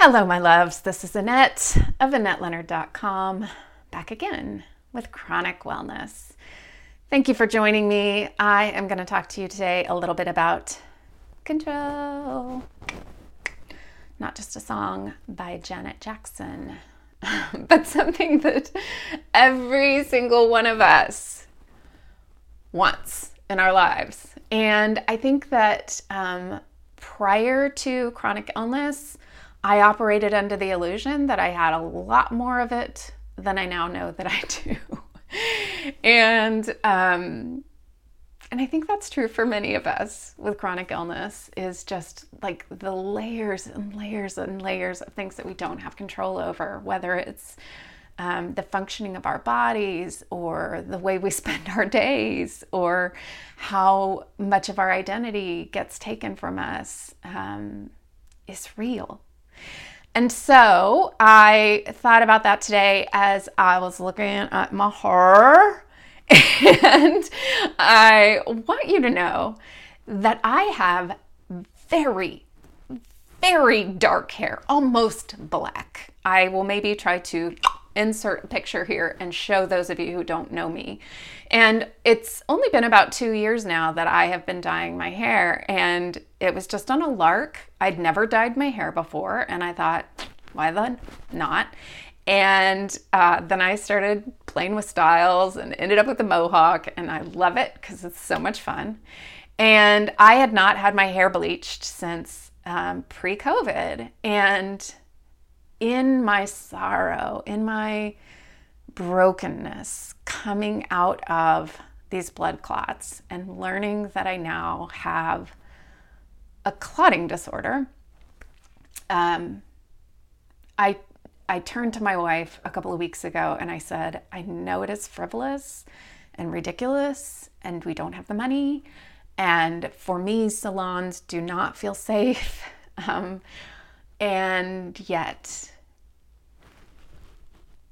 Hello, my loves. This is Annette of AnnetteLeonard.com, back again with Chronic Wellness. Thank you for joining me. I am going to talk to you today a little bit about control. Not just a song by Janet Jackson, but something that every single one of us wants in our lives. And I think that um, prior to chronic illness, I operated under the illusion that I had a lot more of it than I now know that I do. and um, and I think that's true for many of us with chronic illness is just like the layers and layers and layers of things that we don't have control over, whether it's um, the functioning of our bodies or the way we spend our days or how much of our identity gets taken from us um, is real. And so I thought about that today as I was looking at my hair. And I want you to know that I have very, very dark hair, almost black. I will maybe try to insert a picture here and show those of you who don't know me. And it's only been about two years now that I have been dyeing my hair, and it was just on a lark. I'd never dyed my hair before, and I thought, why then not? And uh, then I started playing with styles and ended up with a mohawk, and I love it because it's so much fun. And I had not had my hair bleached since um, pre COVID. And in my sorrow, in my brokenness, coming out of these blood clots and learning that I now have a clotting disorder, um, I I turned to my wife a couple of weeks ago and I said, I know it is frivolous and ridiculous, and we don't have the money. And for me, salons do not feel safe. Um, and yet,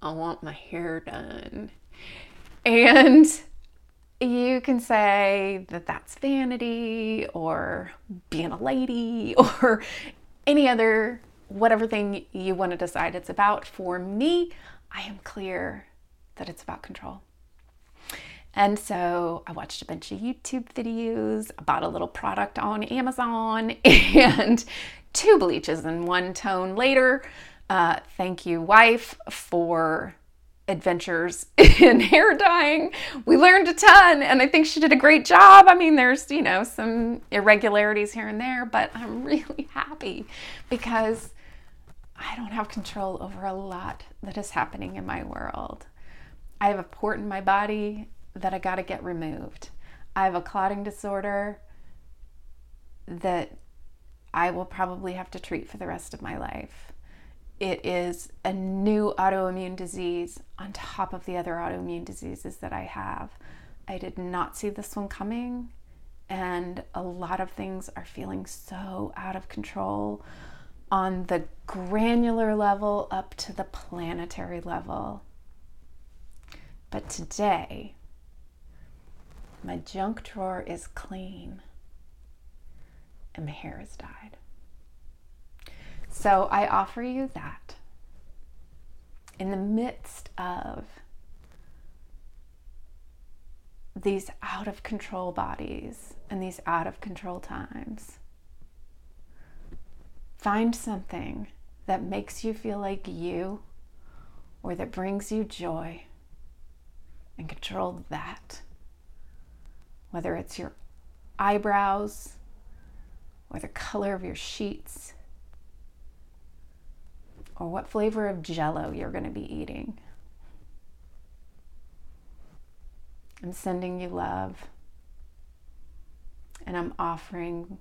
I want my hair done. And you can say that that's vanity or being a lady or any other, whatever thing you want to decide it's about. For me, I am clear that it's about control. And so I watched a bunch of YouTube videos, I bought a little product on Amazon, and two bleaches in one tone later. Uh, thank you, wife, for adventures in hair dyeing. We learned a ton, and I think she did a great job. I mean, there's, you know, some irregularities here and there, but I'm really happy because I don't have control over a lot that is happening in my world. I have a port in my body that I got to get removed. I have a clotting disorder that I will probably have to treat for the rest of my life. It is a new autoimmune disease on top of the other autoimmune diseases that I have. I did not see this one coming, and a lot of things are feeling so out of control on the granular level up to the planetary level. But today, my junk drawer is clean and my hair is dyed. So I offer you that in the midst of these out of control bodies and these out of control times. Find something that makes you feel like you or that brings you joy and control that whether it's your eyebrows or the color of your sheets or what flavor of jello you're going to be eating. I'm sending you love and I'm offering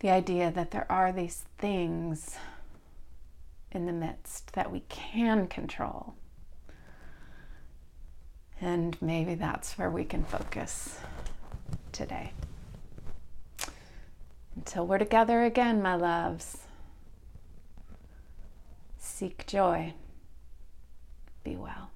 the idea that there are these things in the midst that we can control and maybe that's where we can focus today. Until we're together again, my loves, seek joy. Be well.